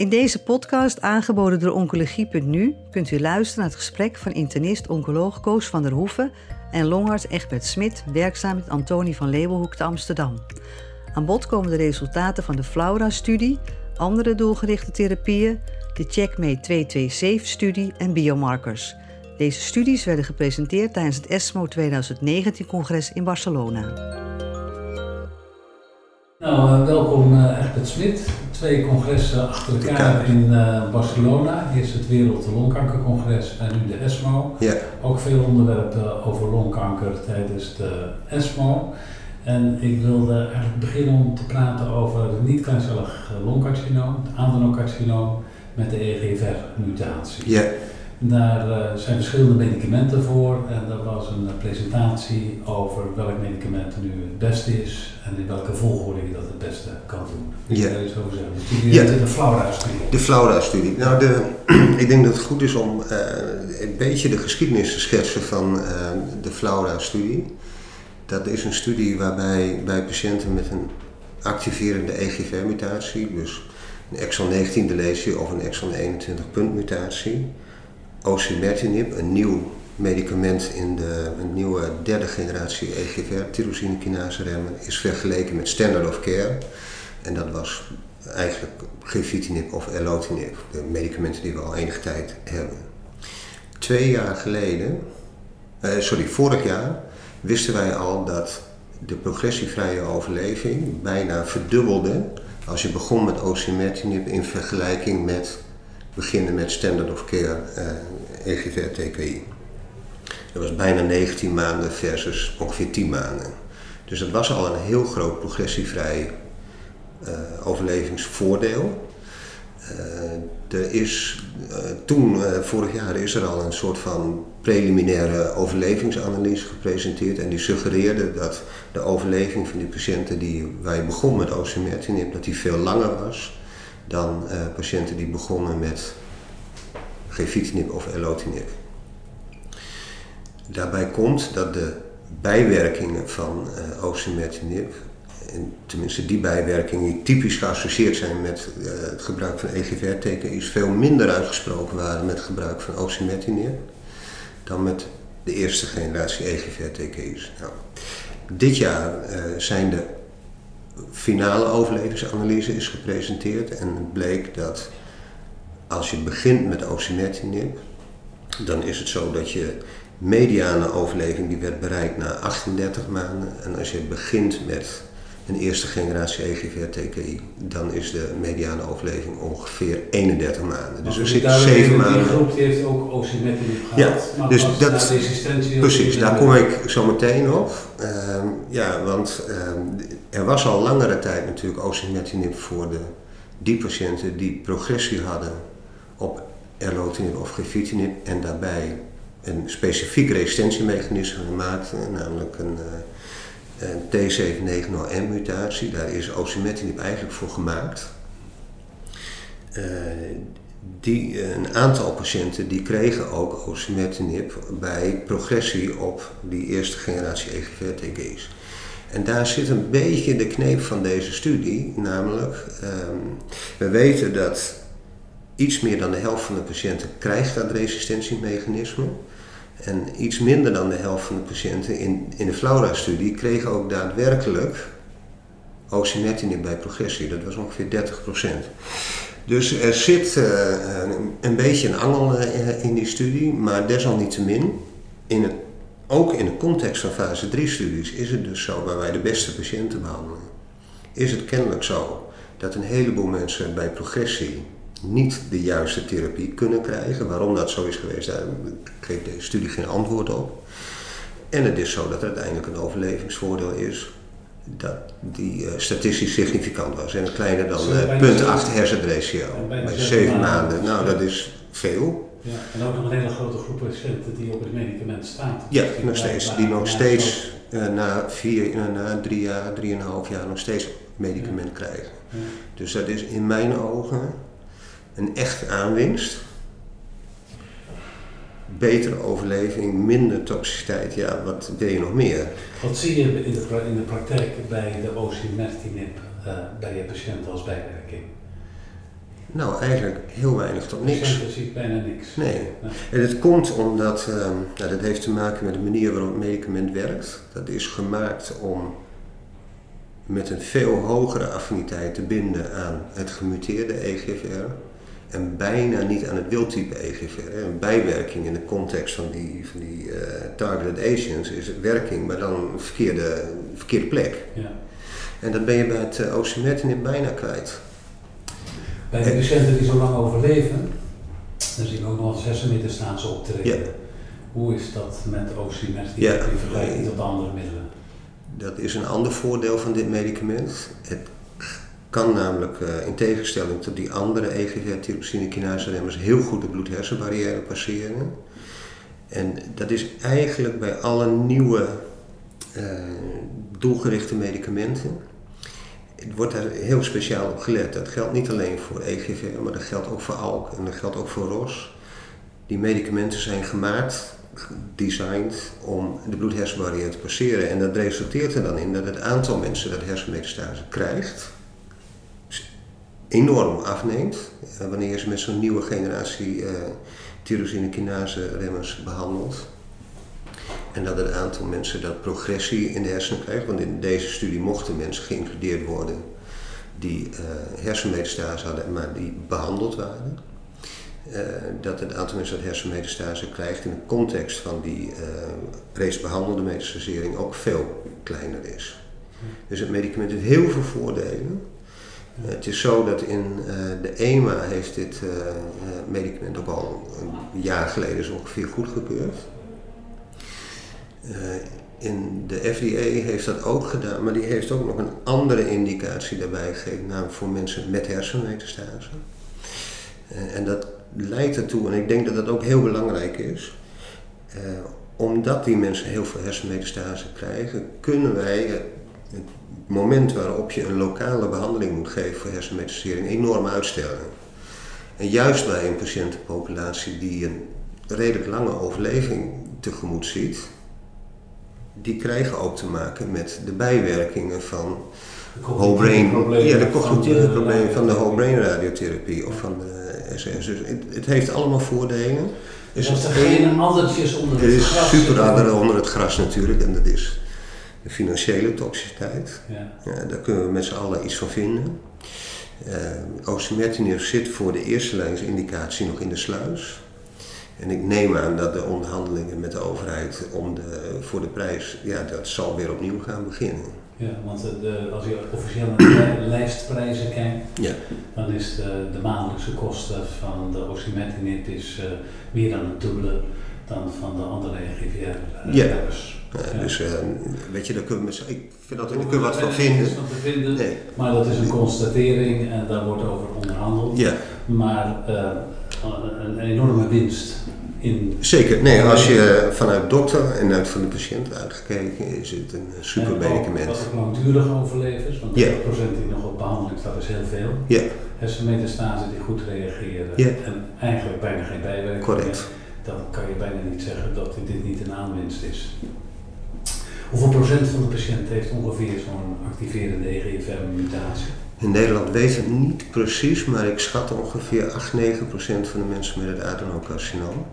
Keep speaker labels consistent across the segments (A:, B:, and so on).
A: In deze podcast, aangeboden door Oncologie.nu, kunt u luisteren naar het gesprek van internist-oncoloog Koos van der Hoeven en longarts Egbert Smit, werkzaam met Antonie van Leeuwenhoek te Amsterdam. Aan bod komen de resultaten van de Flaura-studie, andere doelgerichte therapieën, de Checkmate 227-studie en biomarkers. Deze studies werden gepresenteerd tijdens het ESMO 2019-congres in Barcelona.
B: Nou, uh, welkom uh, Egbert Smit. Twee congressen achter elkaar in uh, Barcelona. Eerst het Wereld Longkankercongres en nu de ESMO.
C: Ja.
B: Ook veel onderwerpen over longkanker tijdens de ESMO. En ik wilde eigenlijk beginnen om te praten over niet-kleincellig longcarcinoom, het adenocarcinoom met de EGFR-mutatie.
C: Ja.
B: Daar uh, zijn verschillende medicamenten voor en er was een uh, presentatie over welk medicament nu het beste is en in welke volgorde je dat het beste kan doen. Je
C: Ja.
B: daar iets over zeggen? De studie
C: Ja.
B: de Flaura-studie.
C: De Flaura-studie. Nou, de, ik denk dat het goed is om eh, een beetje de geschiedenis te schetsen van eh, de Flaura-studie. Dat is een studie waarbij bij patiënten met een activerende EGFR-mutatie, dus een exon 19 deletie of een exon 21 punt mutatie, osimertinib, een nieuw medicament in de een nieuwe derde generatie EGFR, tyrosine kinase remmen, is vergeleken met standard of care. En dat was eigenlijk gefitinib of erlotinib, de medicamenten die we al enige tijd hebben. Twee jaar geleden, eh, sorry, vorig jaar, wisten wij al dat de progressievrije overleving bijna verdubbelde als je begon met osimertinib in vergelijking met beginnen met standard of care eh, EGFR-TKI. Dat was bijna 19 maanden versus ongeveer 10 maanden. Dus dat was al een heel groot progressievrij eh, overlevingsvoordeel. Eh, er is, toen, vorig jaar, is er al een soort van preliminaire overlevingsanalyse gepresenteerd. En die suggereerde dat de overleving van die patiënten die, waar je begon met osimertinib, dat die veel langer was dan eh, patiënten die begonnen met gefitinib of erlotinib. Daarbij komt dat de bijwerkingen van uh, osimertinib, en tenminste die bijwerkingen die typisch geassocieerd zijn met uh, het gebruik van EGFR-TKI's, veel minder uitgesproken waren met het gebruik van osimertinib dan met de eerste generatie EGFR-TKI's. Nou, dit jaar zijn de finale overlevingsanalyse is gepresenteerd en het bleek dat als je begint met osimertinib, dan is het zo dat je mediane overleving die werd bereikt na 38 maanden. En als je begint met een eerste generatie E EGFR-TKI, dan is de mediane overleving ongeveer 31 maanden. Dus er zit 7 maanden.
B: Die groep die heeft ook osimertinib gehad,
C: Ja, dus dat- Precies, daar kom ik zo meteen op. Ehm, ja, want ehm, er was al langere tijd natuurlijk osimertinib voor de, die patiënten die progressie hadden op erlotinib of gefitinib en daarbij een specifiek resistentiemechanisme gemaakt, namelijk een, eh, een T790M-mutatie. Daar is osimertinib eigenlijk voor gemaakt. Eh, die, een aantal patiënten die kregen ook osimertinib bij progressie op die eerste generatie E EGFR-TKI's. En daar zit een beetje de kneep van deze studie, namelijk ehm, we weten dat iets meer dan de helft van de patiënten krijgt dat resistentiemechanisme. En iets minder dan de helft van de patiënten in, in de Flaura-studie kregen ook daadwerkelijk osimertinib bij progressie. Dat was ongeveer 30% Dus er zit eh, een, een beetje een angel eh, in die studie, maar desalniettemin, in het, ook in de context van fase 3-studies, is het dus zo, waar wij de beste patiënten behandelen, is het kennelijk zo dat een heleboel mensen bij progressie niet de juiste therapie kunnen krijgen. Waarom dat zo is geweest, daar kreeg deze studie geen antwoord op. En het is zo dat er uiteindelijk een overlevingsvoordeel is dat die eh, statistisch significant was. En kleiner dan
B: Zo,
C: eh,
B: bijna
C: punt
B: zeven-
C: 8 hersenratio. Bij
B: zeven
C: 7
B: maanden.
C: Nou, dat is veel.
B: Ja, en ook nog een hele grote groep patiënten die op het medicament staat.
C: Ja,
B: Dus die
C: nog steeds. Die nog steeds eh, na, vier, eh, na drie jaar, drieënhalf jaar nog steeds medicament krijgen.
B: ja.
C: Dus dat is in mijn ogen een echte aanwinst. Betere overleving, minder toxiciteit. Ja, wat wil je nog meer?
B: Wat zie je in de, pra- in de praktijk bij de osimertinib eh, bij je patiënt als bijwerking?
C: Nou, eigenlijk heel weinig tot niks.
B: patiënten ziet bijna niks.
C: Nee. En het komt omdat, nou, dat heeft te maken met de manier waarop het medicament werkt. Dat is gemaakt om met een veel hogere affiniteit te binden aan het gemuteerde EGFR en bijna niet aan het wildtype EGFR. Een bijwerking in de context van die, van die eh, targeted agents is werking, maar dan een verkeerde, verkeerde plek.
B: Ja.
C: En dat ben je bij het uh, osimertinib bijna kwijt.
B: Bij de patiënten die zo lang overleven, dan zien we ook nog eens hersenmetastase optreden.
C: Ja.
B: Hoe is dat met osimertinib
C: Ja.
B: in vergelijking tot andere middelen?
C: Dat is een ander voordeel van dit medicament. Het kan namelijk eh, in tegenstelling tot die andere E EGFR-tyrosine kinase remmers heel goed de bloed-hersenbarrière passeren. En dat is eigenlijk bij alle nieuwe eh, doelgerichte medicamenten. Het wordt daar heel speciaal op gelet. Dat geldt niet alleen voor EGFR, maar dat geldt ook voor ALK en dat geldt ook voor ROS. Die medicamenten zijn gemaakt, designed om de bloed-hersenbarrière te passeren. En dat resulteert er dan in dat het aantal mensen dat hersenmetastase krijgt enorm afneemt eh, wanneer je ze met zo'n nieuwe generatie uh, tyrosine kinase remmers behandelt. En dat het aantal mensen dat progressie in de hersenen krijgt, want in deze studie mochten mensen geïncludeerd worden die uh, hersenmetastase hadden, maar die behandeld waren. Dat het aantal mensen dat hersenmetastase krijgt in de context van die uh, reeds behandelde metastasering ook veel kleiner is. Dus het medicament heeft heel veel voordelen. Uh, het is zo dat in de EMA heeft dit medicament ook al een jaar geleden zo ongeveer goedgekeurd. in de FDA heeft dat ook gedaan, maar die heeft ook nog een andere indicatie daarbij gegeven, namelijk voor mensen met hersenmetastase. en dat leidt ertoe, en ik denk dat dat ook heel belangrijk is, uh, omdat die mensen heel veel hersenmetastase krijgen, kunnen wij het moment waarop je een lokale behandeling moet geven voor hersenmetastasering enorm uitstellen. En juist bij een patiëntenpopulatie die een redelijk lange overleving tegemoet ziet, die krijgen ook te maken met de bijwerkingen van whole brain, ja, de cognitieve problemen van de whole brain radiotherapie of van de SS. Dus het, het, heeft allemaal voordelen.
B: Dus er geen addertjes onder het
C: er is
B: gras?
C: super onder het gras natuurlijk en dat is de financiële toxiciteit.
B: Ja.
C: Ja, daar kunnen we met z'n allen iets van vinden. Uh, zit voor de eerste lijnsindicatie nog in de sluis. En ik neem aan dat de onderhandelingen met de overheid om de, voor de prijs, ja, dat zal weer opnieuw gaan beginnen.
B: Ja, want de, als je officieel naar de lijstprijzen kijkt,
C: Ja.
B: dan is de, de maandelijkse kosten van de osimertinib is uh, meer dan het dubbele dan van de andere. EGFR-rappers.
C: Ja, Dus uh, weet je, daar kunnen we, ik vind dat we er kunnen wat van vinden.
B: Van te vinden.
C: Nee.
B: Maar dat is een constatering en daar wordt over onderhandeld.
C: Ja,
B: Maar uh, een enorme winst in.
C: zeker. Nee, als je vanuit dokter en uit van de patiënt uitgekeken is het een super medicament.
B: Wat ook langdurig overlevens, want 30%
C: Ja.
B: die nog op behandeling staat is heel veel.
C: Ja,
B: Hersenmetastase die goed reageren
C: Ja.
B: en eigenlijk bijna geen bijwerkingen.
C: correct.
B: Dan kan je bijna niet zeggen dat dit niet een aanwinst is. Hoeveel procent van de patiënt heeft ongeveer zo'n activerende EGFR-mutatie?
C: In Nederland weten we het niet precies, maar ik schat ongeveer 8, 9 procent van de mensen met het adenocarcinoom.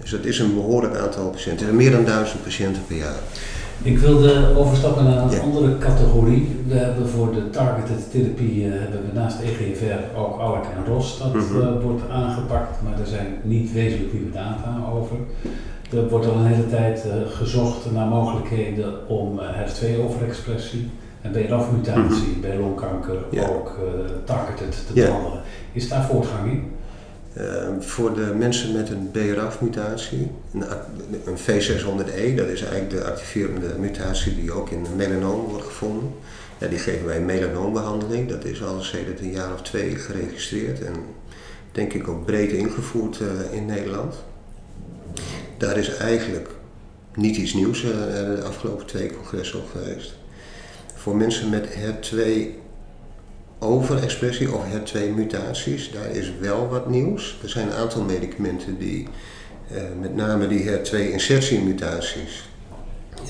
C: Dus dat is een behoorlijk aantal patiënten. Er zijn meer dan duizend patiënten per jaar.
B: Ik wilde overstappen naar een
C: Ja.
B: andere categorie. We hebben voor de targeted therapie eh, hebben we naast EGFR ook ALK en ROS. Dat
C: Mhm.
B: eh, wordt aangepakt, maar er zijn niet wezenlijk nieuwe data over. Er wordt al een hele tijd eh, gezocht naar mogelijkheden om eh, HER2-overexpressie en BRAF-mutatie bij longkanker ook eh, targeted te behandelen. Is daar voortgang in?
C: Uh, voor de mensen met een BRAF-mutatie, een, een V600E, dat is eigenlijk de activerende mutatie die ook in melanoom wordt gevonden. Ja, die geven wij melanoombehandeling. Dat is al sinds een jaar of twee geregistreerd en denk ik ook breed ingevoerd uh, in Nederland. Daar is eigenlijk niet iets nieuws uh, de afgelopen twee congressen op geweest. Voor mensen met HER2 overexpressie of HER2-mutaties, daar is wel wat nieuws. Er zijn een aantal medicamenten die, uh, met name die HER2-insertiemutaties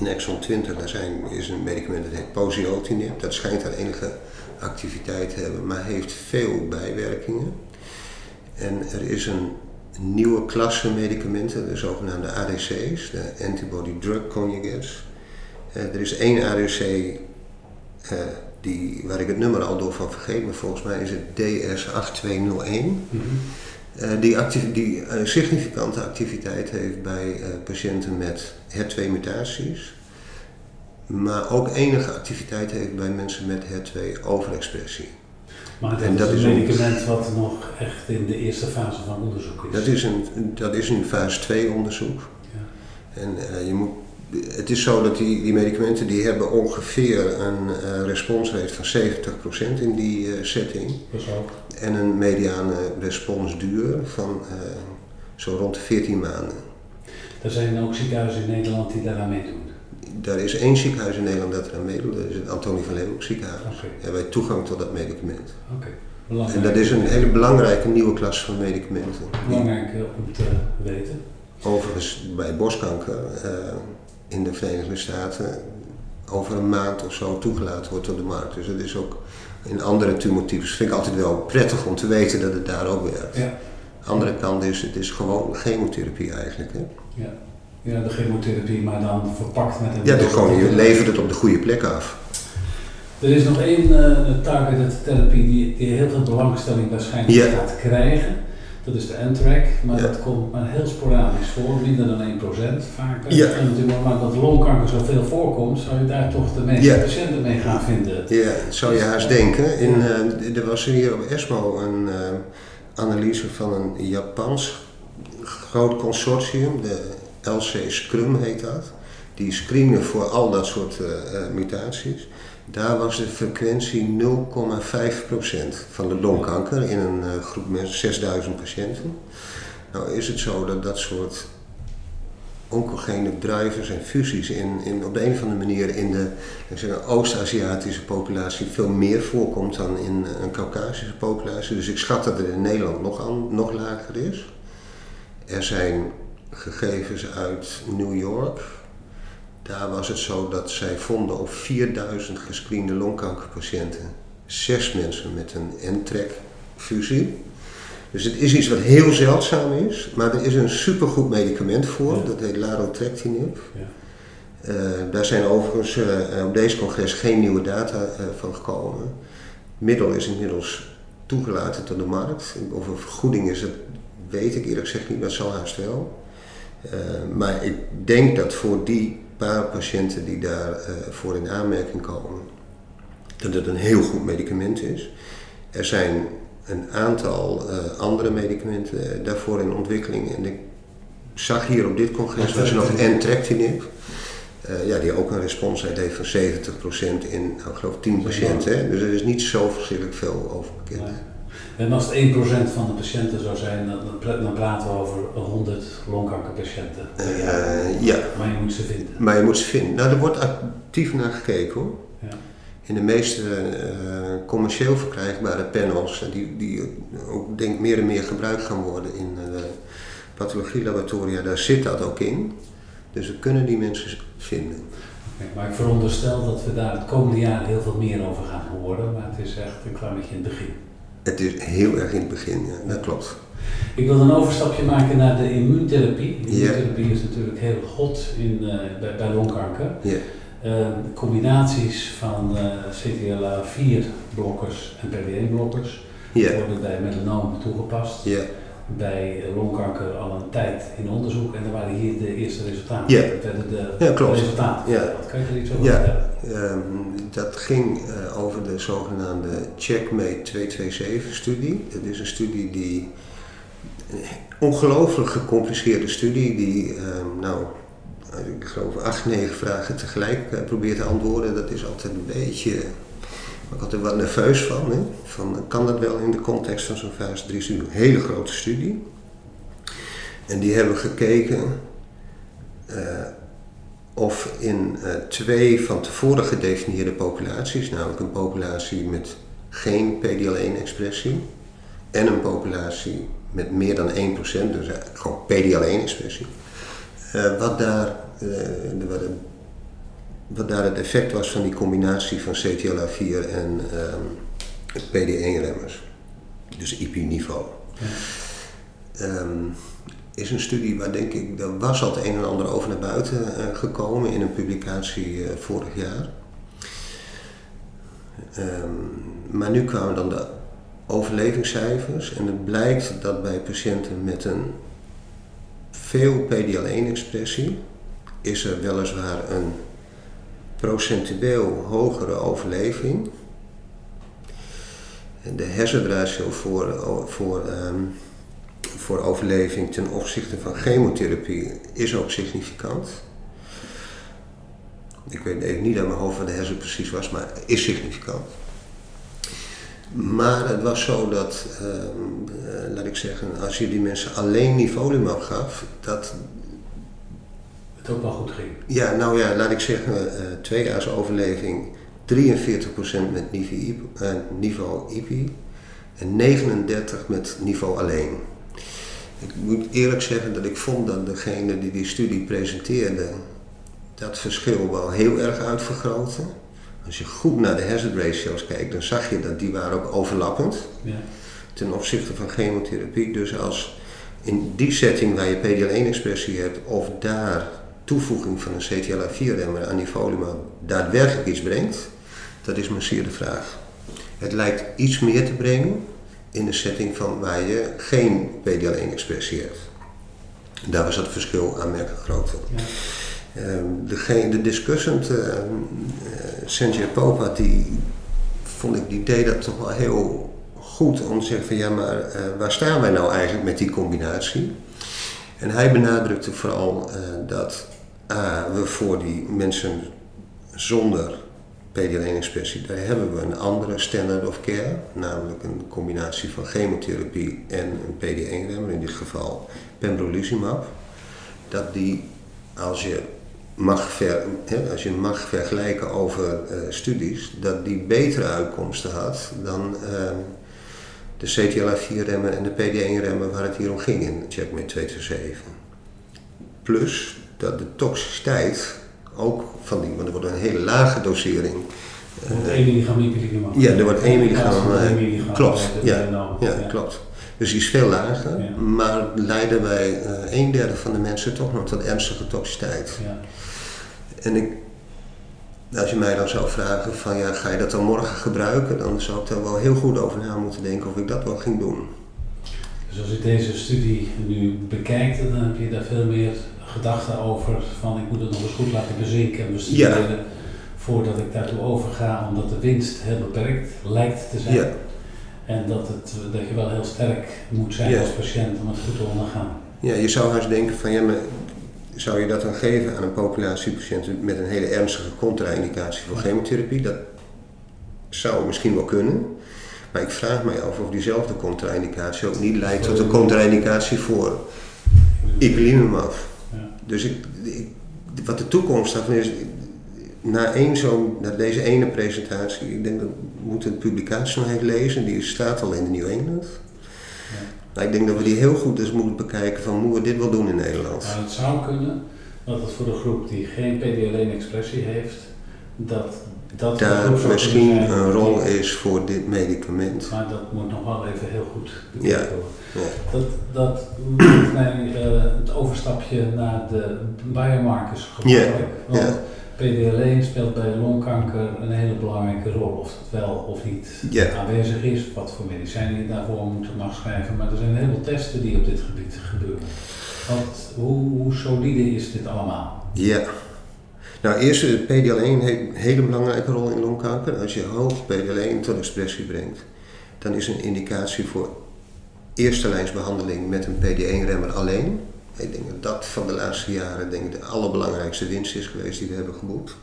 C: in exon 20, daar zijn, is een medicament dat heet poziotinib. Dat schijnt daar enige activiteit hebben, maar heeft veel bijwerkingen. En er is een nieuwe klasse medicamenten, de zogenaamde ADC's, de Antibody Drug Conjugates. Uh, er is één ADC uh, die, waar ik het nummer al door van vergeet, maar volgens mij is het DS8201. Mm -hmm. uh, die, actief, die significante activiteit heeft bij patiënten met HER2-mutaties maar ook enige activiteit heeft bij mensen met HER2-overexpressie.
B: Maar en dat is een medicament wat nog echt in de eerste fase van onderzoek is?
C: Dat is een, dat is een fase 2 onderzoek. Ja. En uh, je moet, het is zo dat die, die medicamenten die hebben ongeveer een uh, responsrate van 70% in die uh, setting.
B: Dat is ook.
C: En een mediane responsduur van zo rond de 14 maanden.
B: Er zijn ook ziekenhuizen in Nederland die daaraan meedoen?
C: Daar is één ziekenhuis in Nederland dat eraan meedoet, dat is het Antonie van Leeuwenhoek ziekenhuis. Okay. Hebben wij toegang tot dat medicament.
B: Okay.
C: En dat is een hele belangrijke nieuwe klas van medicamenten.
B: Belangrijk om te weten.
C: Overigens bij borstkanker uh, in de Verenigde Staten over een maand of zo toegelaten wordt op de markt. Dus dat is ook in andere tumortypes. Vind ik altijd wel prettig om te weten dat het daar ook werkt.
B: Ja.
C: Andere kant is, het is gewoon chemotherapie eigenlijk. Hè?
B: Ja. Ja, de chemotherapie, maar dan verpakt met een...
C: Ja, dus gewoon, je levert het op de goede plek af.
B: Er is nog één uh, targeted therapie die, die heel veel belangstelling waarschijnlijk gaat krijgen. Dat is de N-track, maar dat komt maar heel sporadisch voor, minder dan 1% vaak.
C: Ja.
B: verschillende tumoren. Maar dat longkanker zoveel voorkomt, zou je daar toch de meeste patiënten mee gaan vinden.
C: Ja, zou je haast denken. In, eh, er was hier op ESMO een eh, analyse van een Japans groot consortium, de LC Scrum heet dat. Die screenen voor al dat soort eh, eh, mutaties. Daar was de frequentie 0,5% van de longkanker in een eh, groep met 6000 patiënten. Nou is het zo dat dat soort oncogene drivers en fusies in, in, op de een of andere manier in de Oost-Aziatische populatie veel meer voorkomt dan in een Caucasische populatie. Dus ik schat dat het in Nederland nog, aan, nog lager is. Er zijn gegevens uit New York. Daar was het zo dat zij vonden op 4000 gescreende longkankerpatiënten zes mensen met een N-track fusie. Dus het is iets wat heel zeldzaam is, maar er is een supergoed medicament voor,
B: Ja.
C: dat heet larotrectinib.
B: Ja.
C: Eh, daar zijn overigens eh, op deze congres geen nieuwe data eh, van gekomen. Het middel is inmiddels toegelaten tot de markt. Of een vergoeding is, dat weet ik eerlijk gezegd niet, maar het zal haast wel. Eh, maar ik denk dat voor die paar patiënten die daarvoor voor in aanmerking komen, dat het een heel goed medicament is. Er zijn een aantal eh, andere medicamenten eh, daarvoor in ontwikkeling. En ik zag hier op dit congres was nog entrectinib. Eh, ja, die ook een responsrate heeft van 70% in, nou, ik geloof 10 patiënten. Hè? Dus er is niet zo verschrikkelijk veel over bekend.
B: En als het 1% van de patiënten zou zijn, dan, dan pra- dan praten we over 100 longkankerpatiënten.
C: Eh, ja,
B: Maar je moet ze vinden.
C: maar je moet ze vinden. Nou, er wordt actief naar gekeken hoor.
B: Ja.
C: In de meeste eh, commercieel verkrijgbare panels, eh, die, die ook denk ik meer en meer gebruikt gaan worden in de pathologielaboratoria, daar zit dat ook in. Dus we kunnen die mensen vinden.
B: Oké, maar ik veronderstel dat we daar het komende jaar heel veel meer over gaan horen, maar het is echt een klein beetje in het begin.
C: Het is heel erg in het begin, ja, dat klopt.
B: Ik wil een overstapje maken naar de immuuntherapie. Immuuntherapie is natuurlijk heel hot in, eh, bij, bij longkanker.
C: Ja.
B: Eh, combinaties van eh CTLA-4-blokkers en PD-1-blokkers
C: Ja,
B: worden bij melanoom toegepast. Bij longkanker al een tijd in onderzoek en er waren hier de eerste resultaten.
C: Ja.
B: Dat werden de
C: Ja, klopt.
B: resultaten.
C: Ja.
B: Wat kan je er iets over vertellen?
C: Ehm, dat ging eh, over de zogenaamde Checkmate 227-studie. Dat is een studie die, een ongelooflijk gecompliceerde studie, die, ehm, nou, ik geloof acht, negen vragen tegelijk eh, probeert te antwoorden. Dat is altijd een beetje, ik ben altijd wat nerveus van. Hè? van kan dat wel in de context van zo'n fase 3 studie? Een hele grote studie. En die hebben gekeken eh, of in eh, twee van tevoren gedefinieerde populaties, namelijk een populatie met geen PDL1-expressie en een populatie met meer dan 1%, dus eigenlijk gewoon PDL1-expressie, eh, wat, daar, eh, de- wat, wat daar het effect was van die combinatie van CTLA4 en ehm PD1-remmers. Dus IP-niveau. Ehm, is een studie waar denk ik, er was al het een en ander over naar buiten uh, gekomen in een publicatie uh, vorig jaar. Um, maar nu kwamen dan de overlevingscijfers en het blijkt dat bij patiënten met een veel PDL1-expressie is er weliswaar een procentueel hogere overleving. De hersenratio voor, voor, um, voor overleving ten opzichte van chemotherapie is ook significant. Ik weet even niet uit mijn hoofd wat de hersen precies was, maar is significant. Maar het was zo dat, uh, laat ik zeggen, als je die mensen alleen nivolumab gaf, dat...
B: Het ook wel goed ging.
C: Ja, nou ja, laat ik zeggen, uh, twee jaar overleving 43% met eh, niveau IP en 39% met niveau alleen. Ik moet eerlijk zeggen dat ik vond dat degene die die studie presenteerde, dat verschil wel heel erg uitvergroten. Als je goed naar de hazard ratios kijkt, dan zag je dat die waren ook overlappend ja. ten opzichte van chemotherapie. Dus als in die setting waar je PDL1-expressie hebt, of daar toevoeging van een CTLA4-remmer aan die daadwerkelijk iets brengt, dat is maar zeer de vraag. Het lijkt iets meer te brengen in de setting van waar je geen PDL1-expressie hebt. Daar was het verschil aanmerkelijk groter. Ja. Ehm, de, de discussant, uh, Sanjay Popa, die vond ik, die deed dat toch wel heel goed om te zeggen van ja, maar uh, waar staan wij nou eigenlijk met die combinatie? En hij benadrukte vooral uh, dat A, we voor die mensen zonder PD-1-expressie, daar hebben we een andere standard of care, namelijk een combinatie van chemotherapie en een PD-1-remmer, in dit geval pembrolizumab. Dat die, als je mag, ver, hè, als je mag vergelijken over uh, studies, dat die betere uitkomsten had dan uh, de CTLA4-remmen en de PD1-remmen waar het hier om ging in Checkmate 227. Plus dat de toxiciteit ook van die, want er wordt een hele lage dosering.
B: Uh, 1 milligram ipilimumab.
C: Ja, er wordt 1 milligram. Uh, klopt, ja, ja, klopt. Dus die is veel lager, ja. maar leiden bij uh, een derde van de mensen toch nog tot ernstige toxiciteit. Ja. En ik, als je mij dan zou vragen van ja, ga je dat dan morgen gebruiken, dan zou ik daar wel heel goed over na moeten denken of ik dat wel ging doen.
B: Dus als ik deze studie nu bekijkt, dan heb je daar veel meer gedachten over van ik moet het nog eens goed laten bezinken en bestuderen ja. voordat ik daartoe overga, omdat de winst heel beperkt lijkt te zijn. Ja. En dat, het, dat je wel heel sterk moet zijn ja. als patiënt om het goed te ondergaan.
C: Ja, je zou haast denken van ja, maar zou je dat dan geven aan een populatie patiënten met een hele ernstige contra-indicatie voor chemotherapie? Dat zou misschien wel kunnen. Maar ik vraag mij af of diezelfde contra-indicatie ook niet leidt tot een contra-indicatie voor ipilimumab. Ja. Dus ik, wat de toekomst daarvan is, na, één zo, na deze ene presentatie, ik denk dat we moeten de publicatie nog even lezen, die staat al in de New England. Nou, ik denk dat we die heel goed eens moeten bekijken van moeten we dit wel doen in Nederland.
B: Nou, het zou kunnen dat het voor de groep die geen PDL1-expressie heeft, dat dat
C: daar misschien een rol is voor dit medicament.
B: Maar dat moet nog wel even heel goed bekeken worden. Ja. Dat, dat maakt mij uh, het overstapje naar de biomarkers gemakkelijk. Ja. Want PDL1 speelt bij longkanker een hele belangrijke rol. Of het wel of niet aanwezig is, wat voor medicijnen je daarvoor moet mag schrijven. Maar er zijn heel veel testen die op dit gebied gebeuren. Wat, hoe, hoe solide is dit allemaal?
C: Ja. Nou, eerst, PDL1 heeft een hele belangrijke rol in longkanker. Als je hoog PDL1 tot expressie brengt, dan is een indicatie voor eerste lijnsbehandeling met een PD1-remmer alleen. Ik denk dat dat van de laatste jaren denk ik, de allerbelangrijkste winst is geweest die we hebben geboekt.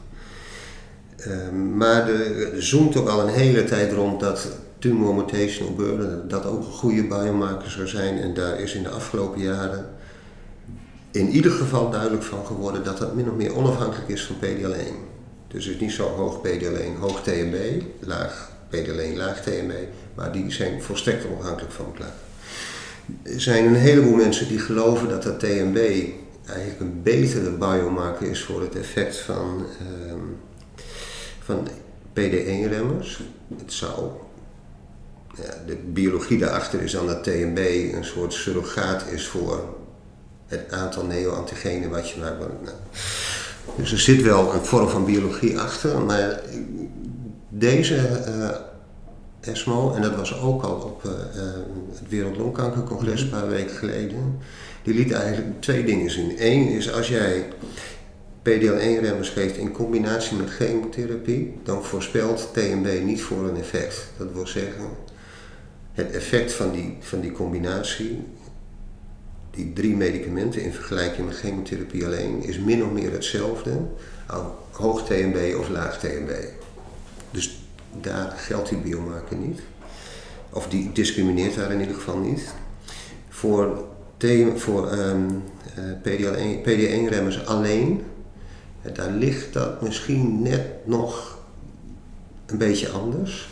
C: Um, maar er zoomt ook al een hele tijd rond dat tumor mutational burden, dat ook een goede biomarker zou zijn. En daar is in de afgelopen jaren in ieder geval duidelijk van geworden dat dat min of meer onafhankelijk is van PDL1. Dus het is niet zo hoog PDL1, hoog TMB, laag PDL1, laag TMB, maar die zijn volstrekt onafhankelijk van elkaar. Er zijn een heleboel mensen die geloven dat dat TMB eigenlijk een betere biomarker is voor het effect van, um, van PD1-remmers. Het zou Ja, de biologie daarachter is dan dat TMB een soort surrogaat is voor het aantal neoantigenen wat je maakt. Nou, dus er zit wel een vorm van biologie achter, maar deze uh, ESMO, en dat was ook al op uh, het Wereldlongkankercongres een paar weken geleden, die liet eigenlijk twee dingen zien. Eén is als jij PDL1-remmers geeft in combinatie met chemotherapie, dan voorspelt TMB niet voor een effect. Dat wil zeggen, het effect van die, van die combinatie, die drie medicamenten in vergelijking met chemotherapie alleen, is min of meer hetzelfde, al hoog TMB of laag TMB. Dus daar geldt die biomarker niet. Of die discrimineert daar in ieder geval niet. Voor, voor um, uh, PD1-remmers alleen, daar ligt dat misschien net nog een beetje anders.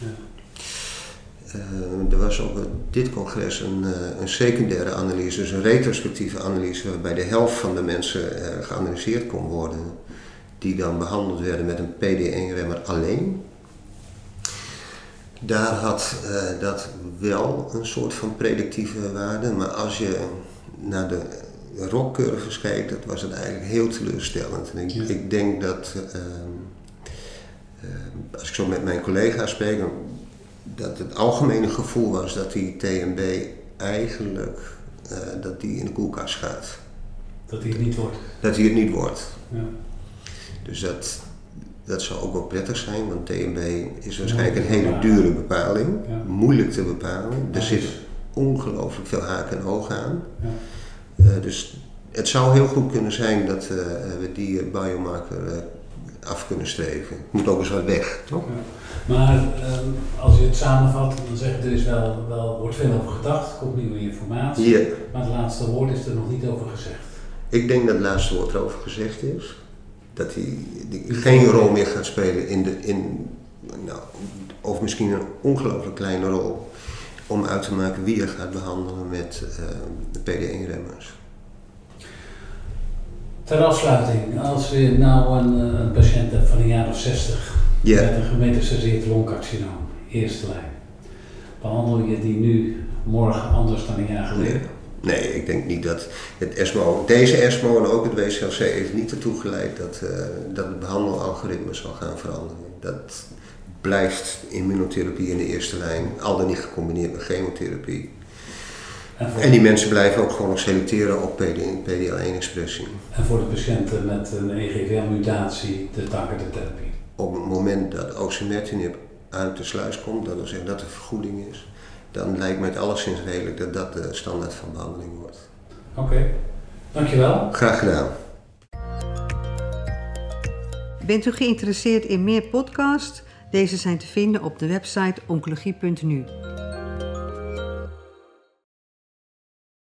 C: Uh, er was op dit congres een, uh, een, secundaire analyse, dus een retrospectieve analyse, waarbij de helft van de mensen uh, geanalyseerd kon worden, die dan behandeld werden met een PD1-remmer alleen. Daar had dat wel een soort van predictieve waarde, maar als je naar de rockcurves kijkt, dat was het eigenlijk heel teleurstellend. En ik, ik denk dat, als ik zo met mijn collega's spreek, dat het algemene gevoel was dat die TMB eigenlijk uh, dat die in de koelkast gaat.
B: Dat hij het niet wordt?
C: Dat hij het niet wordt. Ja. Dus dat, dat zou ook wel prettig zijn, want TMB is waarschijnlijk een hele dure bepaling, ja. moeilijk te bepalen. Er zit ongelooflijk veel haken en ogen aan. Ja. Uh, dus het zou heel goed kunnen zijn dat uh, we die biomarker af kunnen streven. Moet ook eens wat weg, toch?
B: Maar ehm, als je het samenvat, dan zeg je er is wel, wel, wordt veel over gedacht, komt nieuwe informatie. Ja. Maar het laatste woord is er nog niet over gezegd.
C: Ik denk dat het laatste woord erover gezegd is. Dat hij geen rol meer gaat spelen in de. In, nou, of misschien een ongelooflijk kleine rol om uit te maken wie je gaat behandelen met uh, de PD1-remmers.
B: Ter afsluiting, als we nou een, eh, een patiënt hebt van een jaar of 60 met een gemetastaseerd longcarcinoom, eerste lijn, behandel je die nu morgen anders dan een jaar geleden?
C: Nee. nee ik denk niet dat het ESMO, deze ESMO en ook het WCLC heeft niet ertoe geleid dat, uh, dat het behandelalgoritme zal gaan veranderen. Dat blijft immunotherapie in de eerste lijn, al dan niet gecombineerd met chemotherapie. En, die mensen blijven ook gewoon nog selecteren op PDL1-expressie.
B: En voor de patiënten met een EGFR-mutatie de therapie.
C: Op het moment dat osimertinib uit de sluis komt, dat wil zeggen dat er vergoeding is, dan lijkt me het alleszins redelijk dat dat de standaard van behandeling wordt.
B: Oké, dankjewel.
C: Graag gedaan.
A: Bent u geïnteresseerd in meer podcasts? Deze zijn te vinden op de website oncologie.nu.